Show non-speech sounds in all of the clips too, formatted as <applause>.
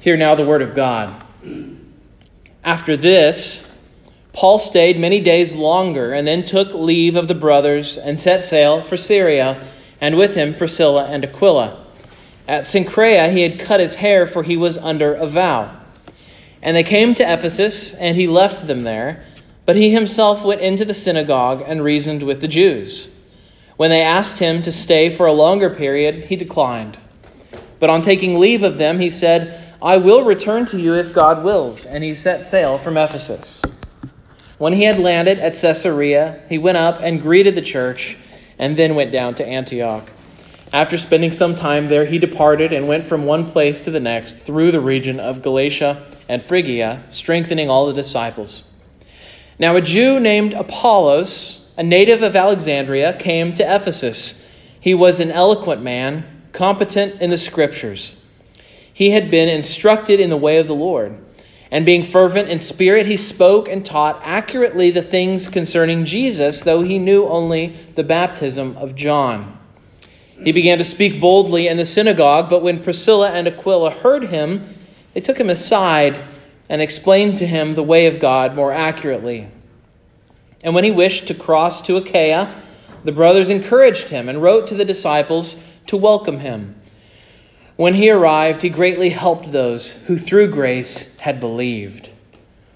Hear now the word of God. After this, Paul stayed many days longer and then took leave of the brothers and set sail for Syria, and with him Priscilla and Aquila. At Cenchreae he had cut his hair, for he was under a vow. And they came to Ephesus, and he left them there, but he himself went into the synagogue and reasoned with the Jews. When they asked him to stay for a longer period, he declined. But on taking leave of them, he said, I will return to you if God wills. And he set sail from Ephesus. When he had landed at Caesarea, he went up and greeted the church, and then went down to Antioch. After spending some time there, he departed and went from one place to the next through the region of Galatia and Phrygia, strengthening all the disciples. Now, a Jew named Apollos, a native of Alexandria, came to Ephesus. He was an eloquent man, competent in the scriptures he had been instructed in the way of the Lord. And being fervent in spirit, he spoke and taught accurately the things concerning Jesus, though he knew only the baptism of John. He began to speak boldly in the synagogue, but when Priscilla and Aquila heard him, they took him aside and explained to him the way of God more accurately. And when he wished to cross to Achaia, the brothers encouraged him and wrote to the disciples to welcome him. When he arrived, he greatly helped those who through grace had believed.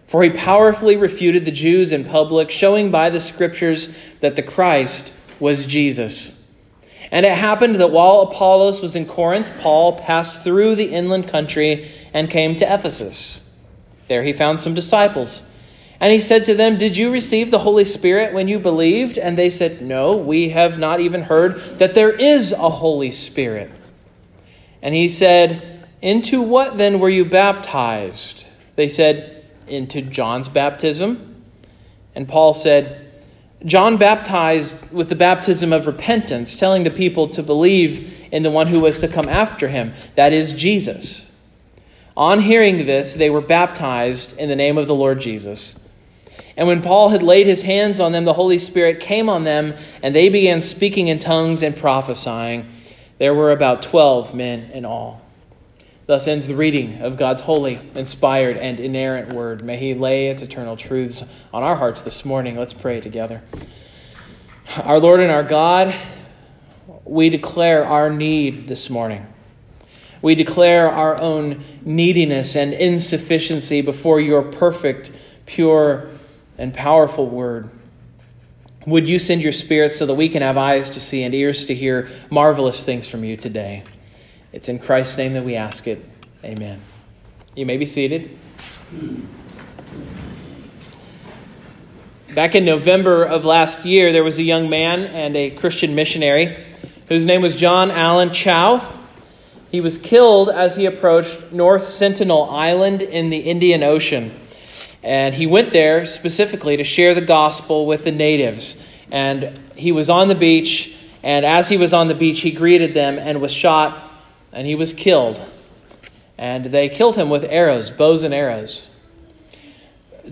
For he powerfully refuted the Jews in public, showing by the scriptures that the Christ was Jesus. And it happened that while Apollos was in Corinth, Paul passed through the inland country and came to Ephesus. There he found some disciples. And he said to them, Did you receive the Holy Spirit when you believed? And they said, No, we have not even heard that there is a Holy Spirit. And he said, Into what then were you baptized? They said, Into John's baptism. And Paul said, John baptized with the baptism of repentance, telling the people to believe in the one who was to come after him, that is, Jesus. On hearing this, they were baptized in the name of the Lord Jesus. And when Paul had laid his hands on them, the Holy Spirit came on them, and they began speaking in tongues and prophesying. There were about 12 men in all. Thus ends the reading of God's holy, inspired, and inerrant word. May He lay its eternal truths on our hearts this morning. Let's pray together. Our Lord and our God, we declare our need this morning. We declare our own neediness and insufficiency before your perfect, pure, and powerful word. Would you send your spirit so that we can have eyes to see and ears to hear marvelous things from you today? It's in Christ's name that we ask it. Amen. You may be seated. Back in November of last year, there was a young man and a Christian missionary whose name was John Allen Chau. He was killed as he approached North Sentinel Island in the Indian Ocean. And he went there specifically to share the gospel with the natives. And he was on the beach, and as he was on the beach, he greeted them and was shot, and he was killed. And they killed him with arrows, bows and arrows.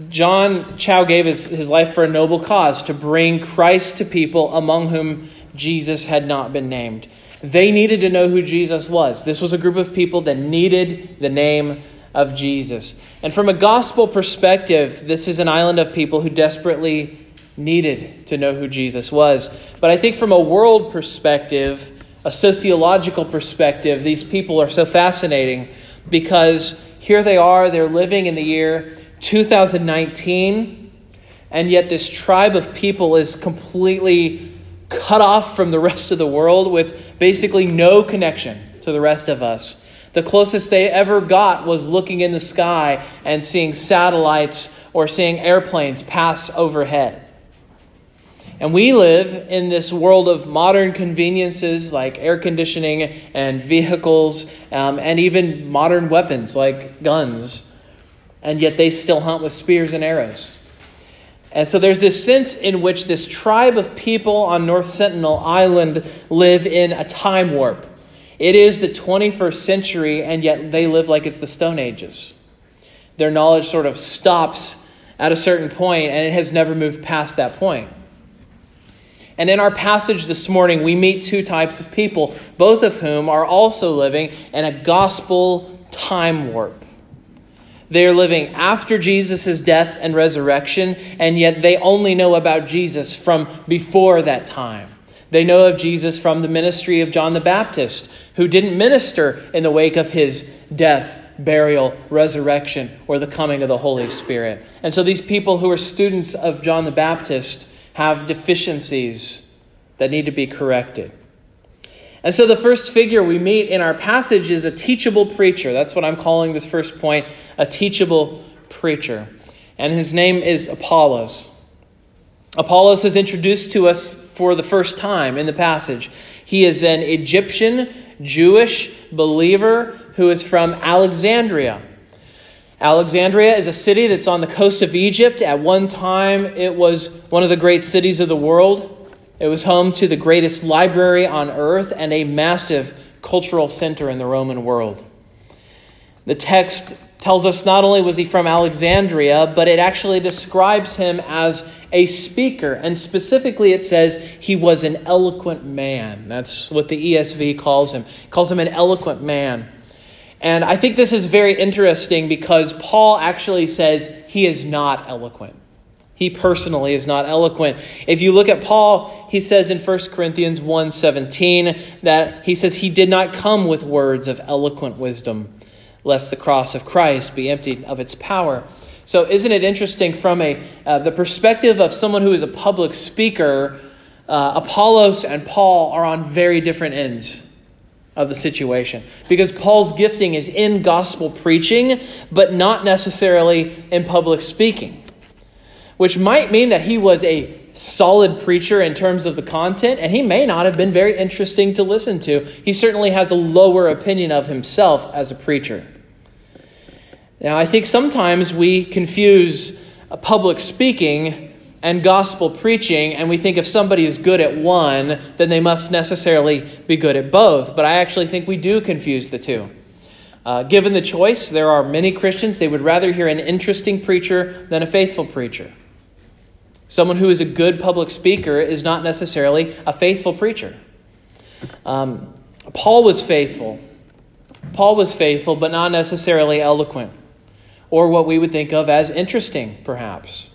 John Chau gave his, his life for a noble cause to bring Christ to people among whom Jesus had not been named. They needed to know who Jesus was. This was a group of people that needed the name of Jesus. And from a gospel perspective, this is an island of people who desperately needed to know who Jesus was. But I think from a world perspective, a sociological perspective, these people are so fascinating because here they are, they're living in the year 2019, and yet this tribe of people is completely cut off from the rest of the world with basically no connection to the rest of us. The closest they ever got was looking in the sky and seeing satellites or seeing airplanes pass overhead. And we live in this world of modern conveniences like air conditioning and vehicles um, and even modern weapons like guns. And yet they still hunt with spears and arrows. And so there's this sense in which this tribe of people on North Sentinel Island live in a time warp it is the 21st century, and yet they live like it's the Stone Ages. Their knowledge sort of stops at a certain point, and it has never moved past that point. And in our passage this morning, we meet two types of people, both of whom are also living in a gospel time warp. They are living after Jesus' death and resurrection, and yet they only know about Jesus from before that time. They know of Jesus from the ministry of John the Baptist, who didn't minister in the wake of his death, burial, resurrection, or the coming of the Holy Spirit. And so these people who are students of John the Baptist have deficiencies that need to be corrected. And so the first figure we meet in our passage is a teachable preacher. That's what I'm calling this first point a teachable preacher. And his name is Apollos. Apollos is introduced to us for the first time in the passage. He is an Egyptian Jewish believer who is from Alexandria. Alexandria is a city that's on the coast of Egypt. At one time, it was one of the great cities of the world. It was home to the greatest library on earth and a massive cultural center in the Roman world. The text tells us not only was he from Alexandria, but it actually describes him as a speaker. And specifically, it says he was an eloquent man. That's what the ESV calls him. It calls him an eloquent man. And I think this is very interesting because Paul actually says he is not eloquent. He personally is not eloquent. If you look at Paul, he says in 1 Corinthians 1:17 that he says he did not come with words of eloquent wisdom, lest the cross of Christ be emptied of its power. So isn't it interesting from a uh, the perspective of someone who is a public speaker, uh, Apollos and Paul are on very different ends of the situation because Paul's gifting is in gospel preaching, but not necessarily in public speaking which might mean that he was a solid preacher in terms of the content, and he may not have been very interesting to listen to. He certainly has a lower opinion of himself as a preacher. Now, I think sometimes we confuse public speaking and gospel preaching, and we think if somebody is good at one, then they must necessarily be good at both. But I actually think we do confuse the two. Uh, given the choice, there are many Christians, they would rather hear an interesting preacher than a faithful preacher. Someone who is a good public speaker is not necessarily a faithful preacher. Um, Paul was faithful. Paul was faithful, but not necessarily eloquent, or what we would think of as interesting, perhaps.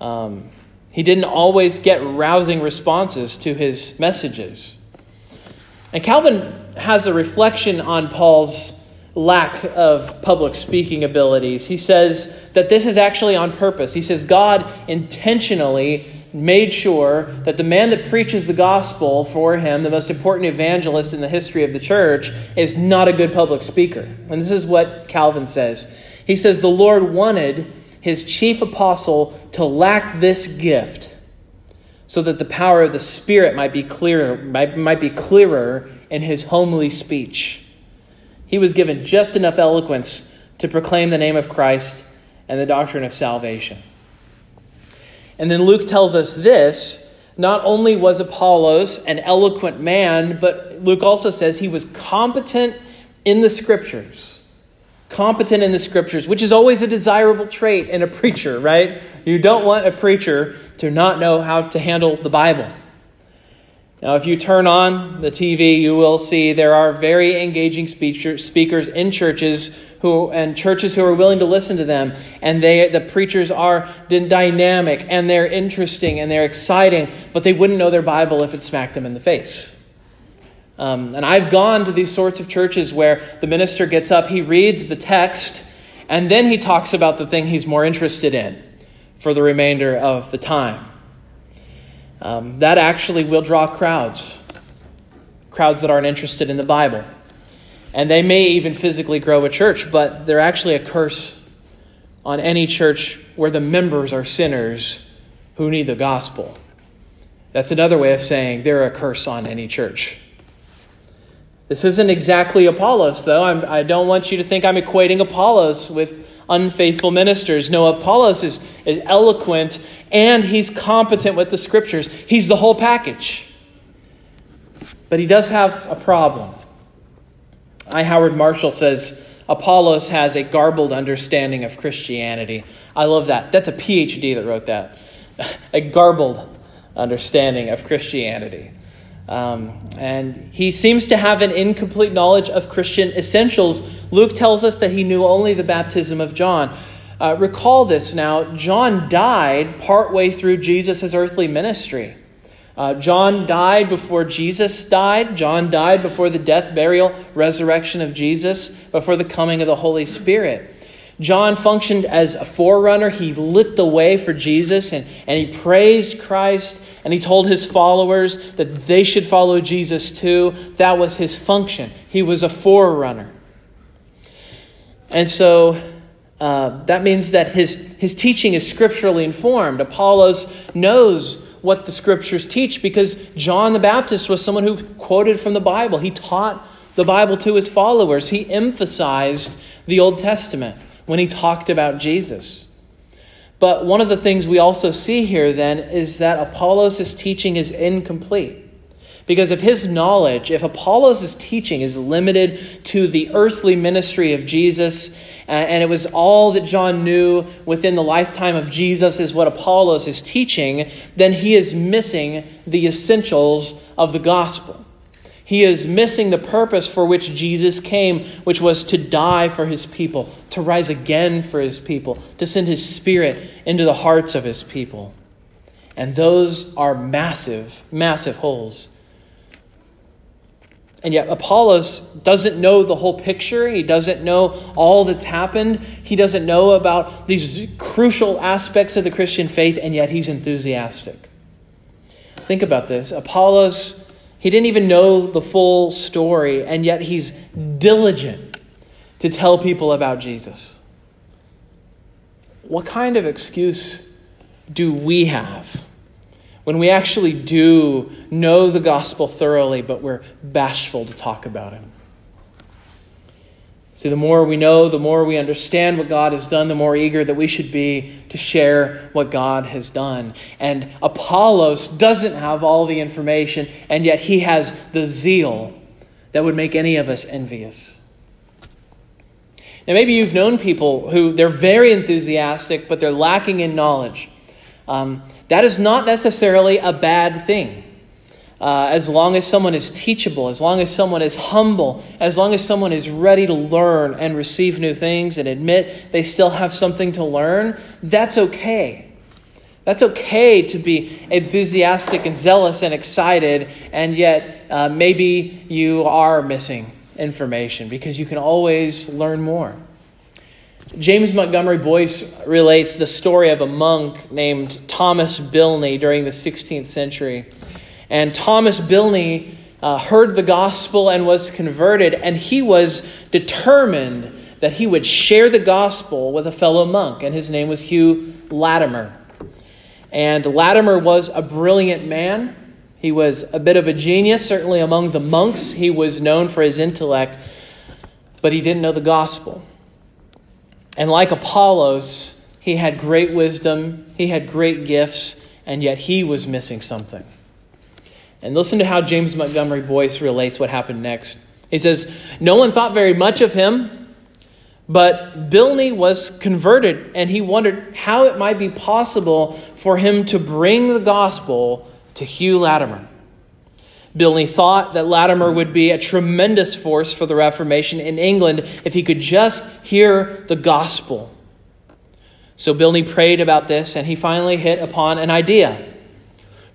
Um, he didn't always get rousing responses to his messages. And Calvin has a reflection on Paul's lack of public speaking abilities. He says that this is actually on purpose. He says God intentionally made sure that the man that preaches the gospel for him, the most important evangelist in the history of the church, is not a good public speaker. And this is what Calvin says. He says the Lord wanted his chief apostle to lack this gift so that the power of the Spirit might be clearer, might, might be clearer in his homely speech. He was given just enough eloquence to proclaim the name of Christ and the doctrine of salvation. And then Luke tells us this not only was Apollos an eloquent man, but Luke also says he was competent in the scriptures. Competent in the scriptures, which is always a desirable trait in a preacher, right? You don't want a preacher to not know how to handle the Bible. Now, if you turn on the TV, you will see there are very engaging speakers in churches who and churches who are willing to listen to them, and they the preachers are dynamic and they're interesting and they're exciting, but they wouldn't know their Bible if it smacked them in the face. Um, and I've gone to these sorts of churches where the minister gets up, he reads the text, and then he talks about the thing he's more interested in for the remainder of the time. Um, that actually will draw crowds, crowds that aren't interested in the Bible. And they may even physically grow a church, but they're actually a curse on any church where the members are sinners who need the gospel. That's another way of saying they're a curse on any church. This isn't exactly Apollos, though. I'm, I do not want you to think I'm equating Apollos with unfaithful ministers. No, Apollos is, is eloquent and he's competent with the scriptures. He's the whole package. But he does have a problem. I. Howard Marshall says Apollos has a garbled understanding of Christianity. I love that. That's a PhD that wrote that. <laughs> a garbled understanding of Christianity. Um, and he seems to have an incomplete knowledge of Christian essentials. Luke tells us that he knew only the baptism of John. Uh, recall this now John died partway through Jesus' earthly ministry. Uh, John died before Jesus died. John died before the death, burial, resurrection of Jesus, before the coming of the Holy Spirit. John functioned as a forerunner. He lit the way for Jesus and, and he praised Christ and he told his followers that they should follow Jesus too. That was his function. He was a forerunner. And so uh, that means that his, his teaching is scripturally informed. Apollos knows what the scriptures teach because John the Baptist was someone who quoted from the Bible. He taught the Bible to his followers, he emphasized the Old Testament when he talked about Jesus. But one of the things we also see here then is that Apollos' teaching is incomplete. Because if his knowledge, if Apollos' teaching is limited to the earthly ministry of Jesus, uh, and it was all that John knew within the lifetime of Jesus is what Apollos is teaching, then he is missing the essentials of the gospel. He is missing the purpose for which Jesus came, which was to die for his people, to rise again for his people, to send his spirit into the hearts of his people. And those are massive, massive holes and yet, Apollos doesn't know the whole picture. He doesn't know all that's happened. He doesn't know about these crucial aspects of the Christian faith, and yet he's enthusiastic. Think about this. Apollos, he didn't even know the full story, and yet he's diligent to tell people about Jesus. What kind of excuse do we have? when we actually do know the gospel thoroughly, but we're bashful to talk about him. See, the more we know, the more we understand what God has done, the more eager that we should be to share what God has done. And Apollos doesn't have all the information, and yet he has the zeal that would make any of us envious. Now, maybe you've known people who they're very enthusiastic, but they're lacking in knowledge. Um, that is not necessarily a bad thing. Uh, as long as someone is teachable, as long as someone is humble, as long as someone is ready to learn and receive new things and admit they still have something to learn, that's okay. That's okay to be enthusiastic and zealous and excited, and yet uh, maybe you are missing information because you can always learn more. James Montgomery Boice relates the story of a monk named Thomas Bilney during the 16th century. And Thomas Bilney uh, heard the gospel and was converted, and he was determined that he would share the gospel with a fellow monk, and his name was Hugh Latimer. And Latimer was a brilliant man. He was a bit of a genius, certainly among the monks. He was known for his intellect, but he didn't know the gospel. And like Apollos, he had great wisdom, he had great gifts, and yet he was missing something. And listen to how James Montgomery Boice relates what happened next. He says, No one thought very much of him, but Bilney was converted, and he wondered how it might be possible for him to bring the gospel to Hugh Latimer. Bilney thought that Latimer would be a tremendous force for the Reformation in England if he could just hear the gospel. So Bilney prayed about this, and he finally hit upon an idea.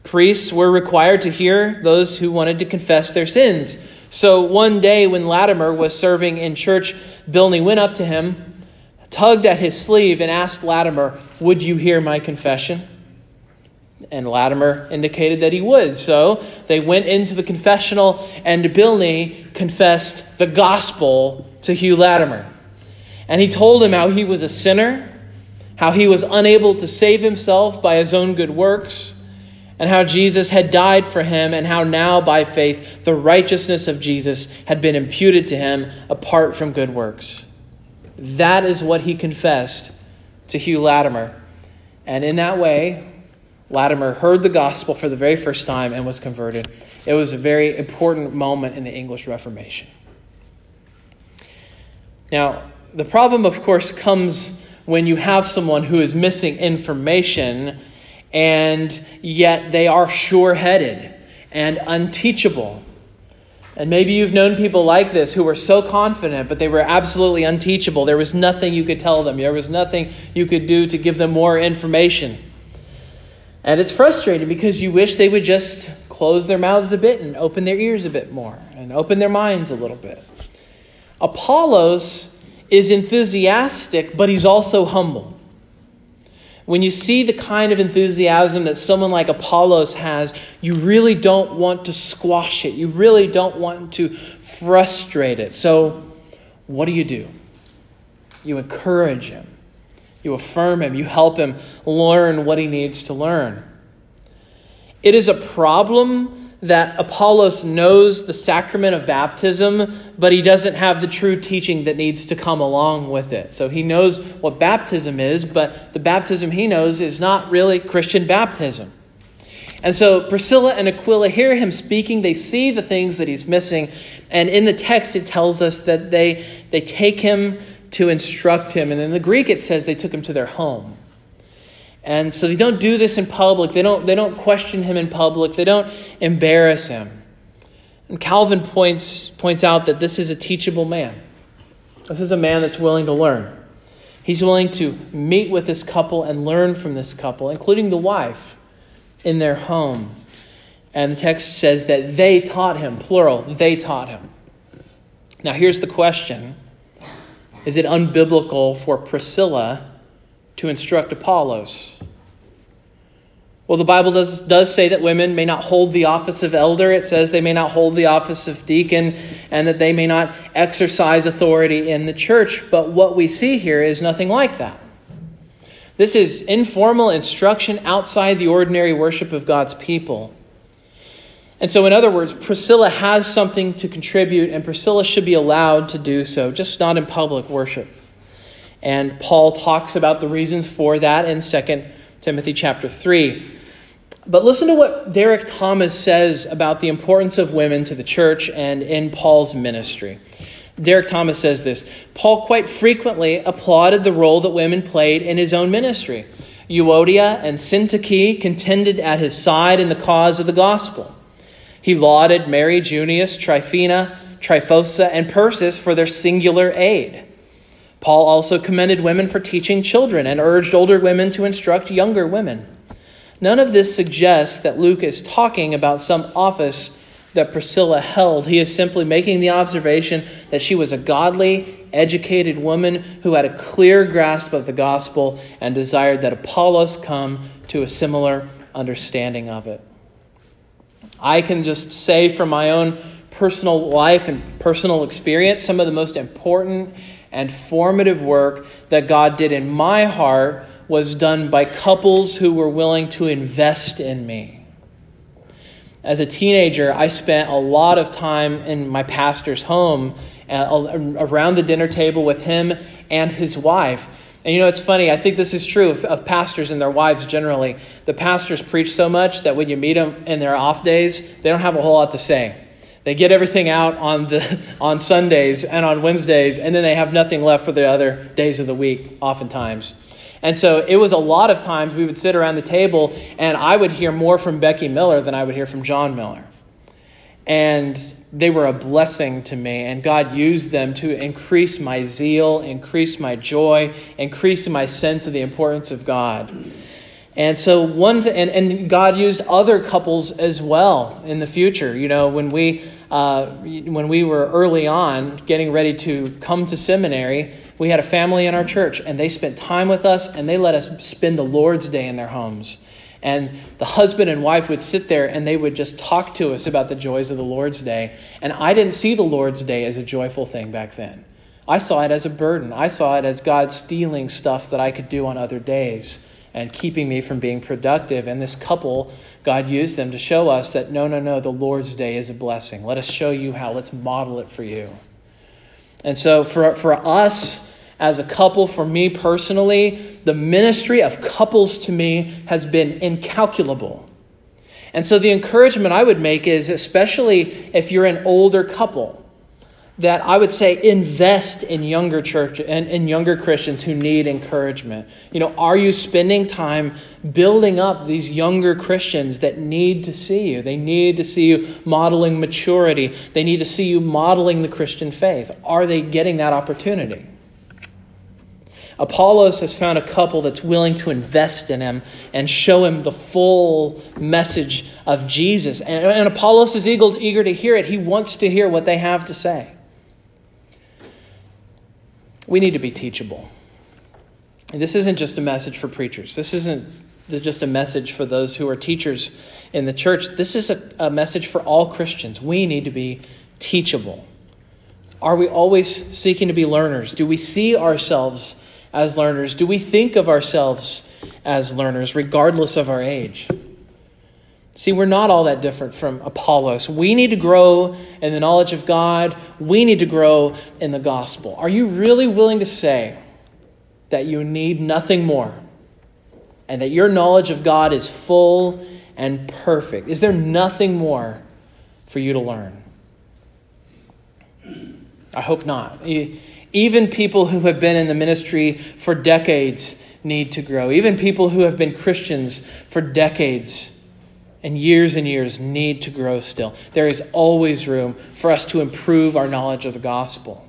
Priests were required to hear those who wanted to confess their sins. So one day when Latimer was serving in church, Bilney went up to him, tugged at his sleeve, and asked Latimer, Would you hear my confession? And Latimer indicated that he would. So they went into the confessional, and Bilney confessed the gospel to Hugh Latimer. And he told him how he was a sinner, how he was unable to save himself by his own good works, and how Jesus had died for him, and how now, by faith, the righteousness of Jesus had been imputed to him apart from good works. That is what he confessed to Hugh Latimer. And in that way, Latimer heard the gospel for the very first time and was converted. It was a very important moment in the English Reformation. Now, the problem, of course, comes when you have someone who is missing information and yet they are sure headed and unteachable. And maybe you've known people like this who were so confident, but they were absolutely unteachable. There was nothing you could tell them, there was nothing you could do to give them more information. And it's frustrating because you wish they would just close their mouths a bit and open their ears a bit more and open their minds a little bit. Apollos is enthusiastic, but he's also humble. When you see the kind of enthusiasm that someone like Apollos has, you really don't want to squash it. You really don't want to frustrate it. So, what do you do? You encourage him. You affirm him. You help him learn what he needs to learn. It is a problem that Apollos knows the sacrament of baptism, but he doesn't have the true teaching that needs to come along with it. So he knows what baptism is, but the baptism he knows is not really Christian baptism. And so Priscilla and Aquila hear him speaking, they see the things that he's missing, and in the text it tells us that they, they take him to instruct him. And in the Greek, it says they took him to their home. And so they don't do this in public. They don't, they don't question him in public. They don't embarrass him. And Calvin points, points out that this is a teachable man. This is a man that's willing to learn. He's willing to meet with this couple and learn from this couple, including the wife, in their home. And the text says that they taught him, plural, they taught him. Now, here's the question is it unbiblical for Priscilla to instruct Apollos? Well, the Bible does, does say that women may not hold the office of elder. It says they may not hold the office of deacon and that they may not exercise authority in the church. But what we see here is nothing like that. This is informal instruction outside the ordinary worship of God's people. And so, in other words, Priscilla has something to contribute, and Priscilla should be allowed to do so, just not in public worship. And Paul talks about the reasons for that in 2 Timothy chapter 3. But listen to what Derek Thomas says about the importance of women to the church and in Paul's ministry. Derek Thomas says this Paul quite frequently applauded the role that women played in his own ministry. Euodia and Syntyche contended at his side in the cause of the gospel. He lauded Mary, Junius, Tryphena, Tryphosa, and Persis for their singular aid. Paul also commended women for teaching children and urged older women to instruct younger women. None of this suggests that Luke is talking about some office that Priscilla held. He is simply making the observation that she was a godly, educated woman who had a clear grasp of the gospel and desired that Apollos come to a similar understanding of it. I can just say from my own personal life and personal experience, some of the most important and formative work that God did in my heart was done by couples who were willing to invest in me. As a teenager, I spent a lot of time in my pastor's home uh, around the dinner table with him and his wife. And you know, it's funny, I think this is true of, of, pastors and their wives generally. The pastors preach so much that when you meet them in their off days, they don't have a whole lot to say. They get everything out on, the, <laughs> on Sundays and on Wednesdays, and then they have nothing left for the other days of the week, oftentimes. And so it was a lot of times we would sit around the table, and I would hear more from Becky Miller than I would hear from John Miller. And they were a blessing to me, and God used them to increase my zeal, increase my joy, increase my sense of the importance of God. And so one th- and, and God used other couples as well in the future. You know, when we uh, when we were early on getting ready to come to seminary, we had a family in our church, and they spent time with us, and they let us spend the Lord's Day in their homes. And the husband and wife would sit there and they would just talk to us about the joys of the Lord's Day. And I didn't see the Lord's Day as a joyful thing back then. I saw it as a burden. I saw it as God stealing stuff that I could do on other days and keeping me from being productive. And this couple, God used them to show us that no, no, no, the Lord's Day is a blessing. Let us show you how. Let's model it for you. And so for, for us, as a couple, for me personally, the ministry of couples to me has been incalculable. And so the encouragement I would make is, especially if you're an older couple, that I would say invest in younger church and in younger Christians who need encouragement. You know, are you spending time building up these younger Christians that need to see you? They need to see you modeling maturity. They need to see you modeling the Christian faith. Are they getting that opportunity? Apollos has found a couple that's willing to invest in him and show him the full message of Jesus. And, and Apollos is eager, eager to hear it. He wants to hear what they have to say. We need to be teachable. And this isn't just a message for preachers. This isn't just a message for those who are teachers in the church. This is a, a message for all Christians. We need to be teachable. Are we always seeking to be learners? Do we see ourselves as learners? Do we think of ourselves as learners, regardless of our age? See, we're not all that different from Apollos. We need to grow in the knowledge of God. We need to grow in the gospel. Are you really willing to say that you need nothing more and that your knowledge of God is full and perfect? Is there nothing more for you to learn? I hope not. Even people who have been in the ministry for decades need to grow. Even people who have been Christians for decades and years and years need to grow still. There is always room for us to improve our knowledge of the gospel.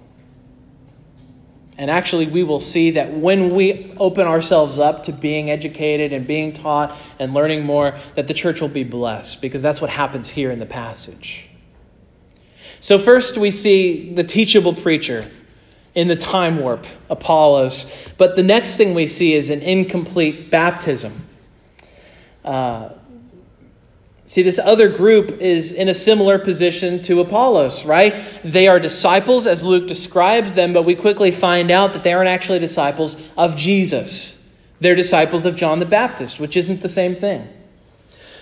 And actually, we will see that when we open ourselves up to being educated and being taught and learning more, that the church will be blessed because that's what happens here in the passage. So, first, we see the teachable preacher in the time warp, Apollos. But the next thing we see is an incomplete baptism. Uh, See, this other group is in a similar position to Apollos, right? They are disciples, as Luke describes them, but we quickly find out that they aren't actually disciples of Jesus. They're disciples of John the Baptist, which isn't the same thing.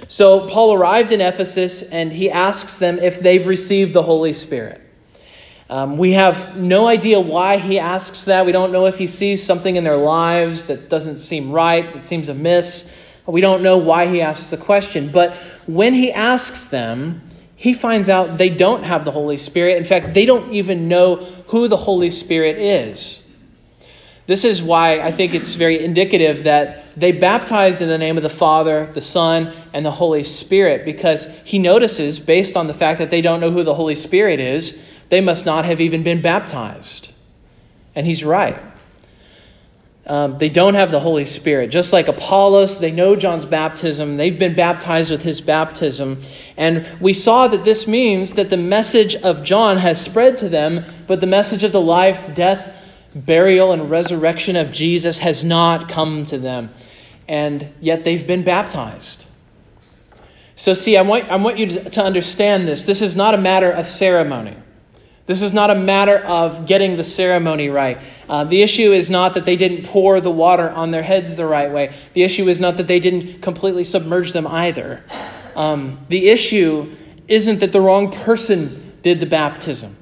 So Paul arrived in Ephesus and he asks them if they've received the Holy Spirit. Um, we have no idea why he asks that. We don't know if he sees something in their lives that doesn't seem right, that seems amiss. We don't know why he asks the question. But when he asks them, he finds out they don't have the Holy Spirit. In fact, they don't even know who the Holy Spirit is. This is why I think it's very indicative that they baptized in the name of the Father, the Son, and the Holy Spirit, because he notices, based on the fact that they don't know who the Holy Spirit is, they must not have even been baptized. And he's right. Um, they don't have the Holy Spirit. Just like Apollos, they know John's baptism. They've been baptized with his baptism. And we saw that this means that the message of John has spread to them, but the message of the life, death, burial, and resurrection of Jesus has not come to them. And yet they've been baptized. So, see, I want, I want you to understand this. This is not a matter of ceremony. This is not a matter of getting the ceremony right. Uh, the issue is not that they didn't pour the water on their heads the right way. The issue is not that they didn't completely submerge them either. Um, the issue isn't that the wrong person did the baptism.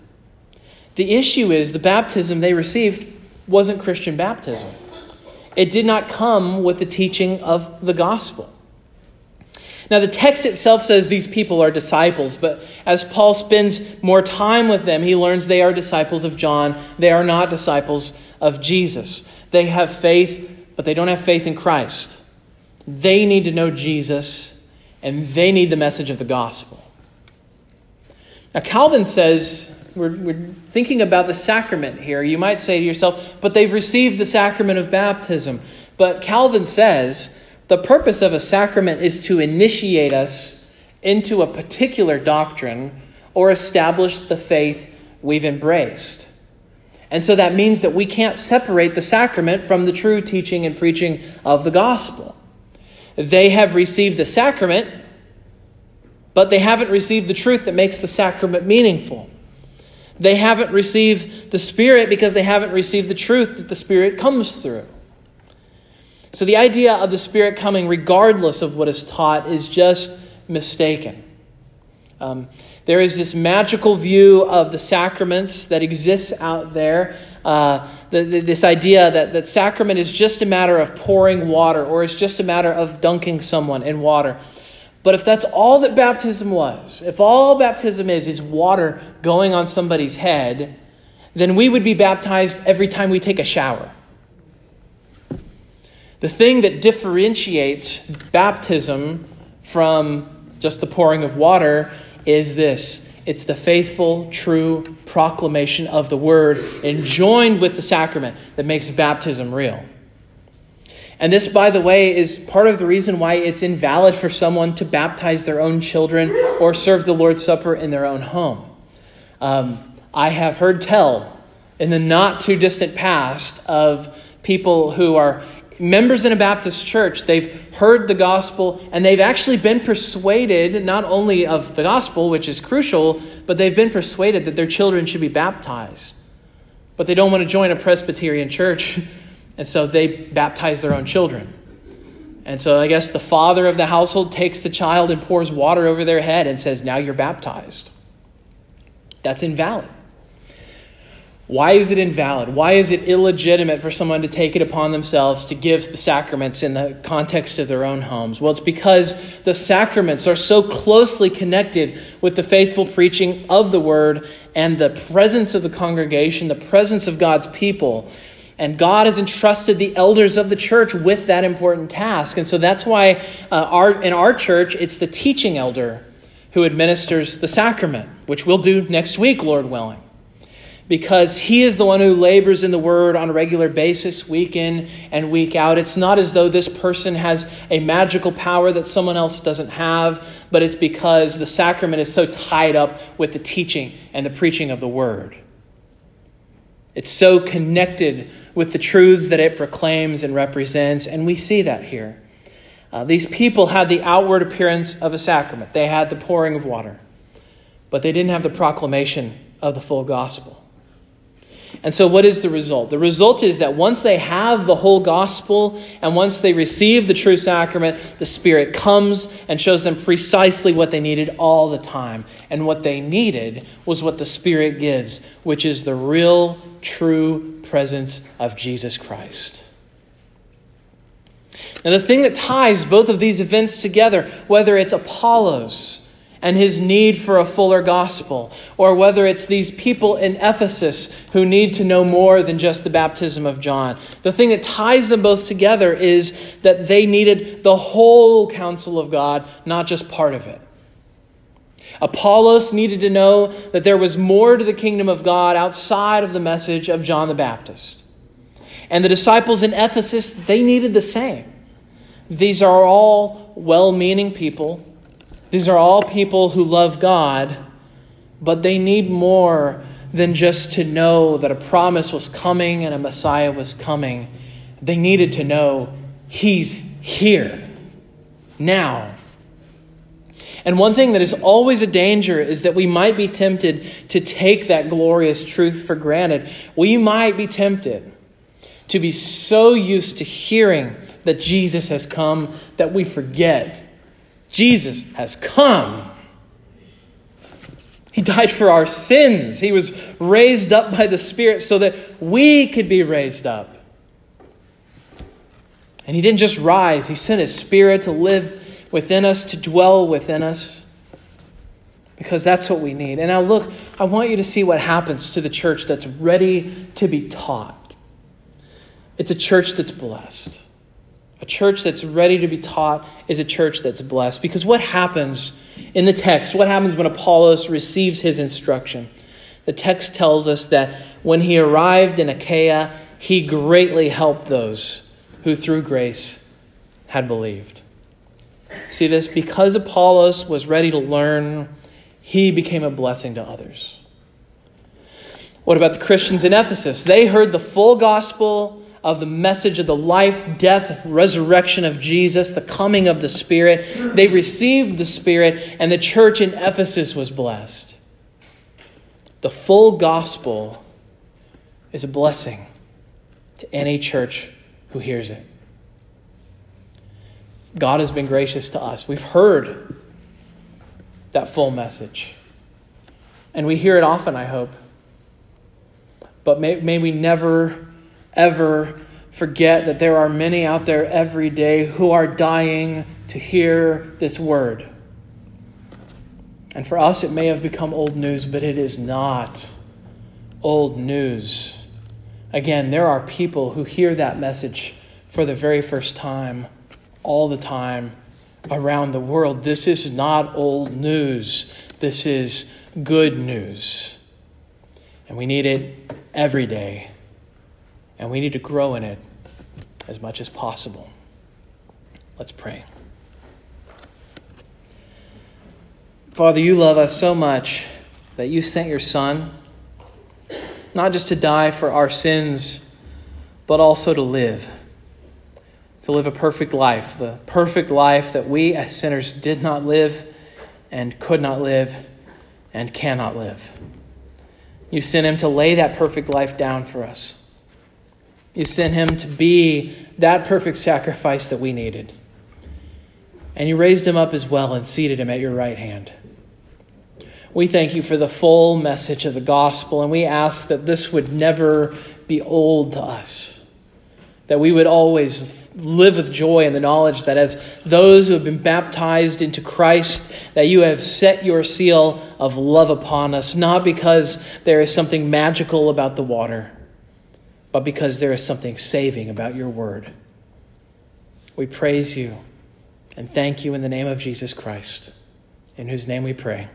The issue is the baptism they received wasn't Christian baptism. It did not come with the teaching of the gospel. Now, the text itself says these people are disciples, but as Paul spends more time with them, he learns they are disciples of John. They are not disciples of Jesus. They have faith, but they don't have faith in Christ. They need to know Jesus, and they need the message of the gospel. Now, Calvin says, we're, we're thinking about the sacrament here. You might say to yourself, but they've received the sacrament of baptism. But Calvin says, the purpose of a sacrament is to initiate us into a particular doctrine or establish the faith we've embraced. And so that means that we can't separate the sacrament from the true teaching and preaching of the gospel. They have received the sacrament, but they haven't received the truth that makes the sacrament meaningful. They haven't received the Spirit because they haven't received the truth that the Spirit comes through. So the idea of the Spirit coming regardless of what is taught is just mistaken. Um, there is this magical view of the sacraments that exists out there. Uh, the, the, this idea that, that sacrament is just a matter of pouring water or it's just a matter of dunking someone in water. But if that's all that baptism was, if all baptism is is water going on somebody's head, then we would be baptized every time we take a shower. The thing that differentiates baptism from just the pouring of water is this it's the faithful, true proclamation of the word and joined with the sacrament that makes baptism real. And this, by the way, is part of the reason why it's invalid for someone to baptize their own children or serve the Lord's Supper in their own home. Um, I have heard tell in the not too distant past of people who are members in a Baptist church, they've heard the gospel and they've actually been persuaded not only of the gospel, which is crucial, but they've been persuaded that their children should be baptized. But they don't want to join a Presbyterian church, <laughs> and so they baptize their own children. And so I guess the father of the household takes the child and pours water over their head and says, Now you're baptized. That's invalid. Why is it invalid? Why is it illegitimate for someone to take it upon themselves to give the sacraments in the context of their own homes? Well, it's because the sacraments are so closely connected with the faithful preaching of the word and the presence of the congregation, the presence of God's people. And God has entrusted the elders of the church with that important task. And so that's why uh, our, in our church, it's the teaching elder who administers the sacrament, which we'll do next week, Lord willing because he is the one who labors in the word on a regular basis, week in and week out. It's not as though this person has a magical power that someone else doesn't have, but it's because the sacrament is so tied up with the teaching and the preaching of the word. It's so connected with the truths that it proclaims and represents, and we see that here. Uh, these people had the outward appearance of a sacrament, they had the pouring of water, but they didn't have the proclamation of the full gospel. And so, what is the result? The result is that once they have the whole gospel and once they receive the true sacrament, the Spirit comes and shows them precisely what they needed all the time. And what they needed was what the Spirit gives, which is the real, true presence of Jesus Christ. Now, the thing that ties both of these events together, whether it's Apollos, and his need for a fuller gospel, or whether it's these people in Ephesus who need to know more than just the baptism of John. The thing that ties them both together is that they needed the whole counsel of God, not just part of it. Apollos needed to know that there was more to the kingdom of God outside of the message of John the Baptist. And the disciples in Ephesus, they needed the same. These are all well meaning people these are all people who love God, but they need more than just to know that a promise was coming and a Messiah was coming. They needed to know He's here, now. And one thing that is always a danger is that we might be tempted to take that glorious truth for granted. We might be tempted to be so used to hearing that Jesus has come that we forget Jesus has come. He died for our sins. He was raised up by the Spirit so that we could be raised up. And He didn't just rise, He sent His Spirit to live within us, to dwell within us, because that's what we need. And now, look, I want you to see what happens to the church that's ready to be taught. It's a church that's blessed. A church that's ready to be taught is a church that's blessed. Because what happens in the text, what happens when Apollos receives his instruction? The text tells us that when he arrived in Achaia, he greatly helped those who through grace had believed. See this? Because Apollos was ready to learn, he became a blessing to others. What about the Christians in Ephesus? They heard the full gospel of the message of the life, death, resurrection of Jesus, the coming of the Spirit. They received the Spirit, and the church in Ephesus was blessed. The full gospel is a blessing to any church who hears it. God has been gracious to us. We've heard that full message. And we hear it often, I hope. But may, may we never ever forget that there are many out there every day who are dying to hear this word. And for us, it may have become old news, but it is not old news. Again, there are people who hear that message for the very first time, all the time, around the world. This is not old news. This is good news. And we need it every day. And we need to grow in it as much as possible. Let's pray. Father, you love us so much that you sent your Son, not just to die for our sins, but also to live. To live a perfect life, the perfect life that we as sinners did not live and could not live and cannot live. You sent him to lay that perfect life down for us. You sent him to be that perfect sacrifice that we needed. And you raised him up as well and seated him at your right hand. We thank you for the full message of the gospel, and we ask that this would never be old to us, that we would always live with joy in the knowledge that as those who have been baptized into Christ, that you have set your seal of love upon us, not because there is something magical about the water, but because there is something saving about your word. We praise you and thank you in the name of Jesus Christ, in whose name we pray.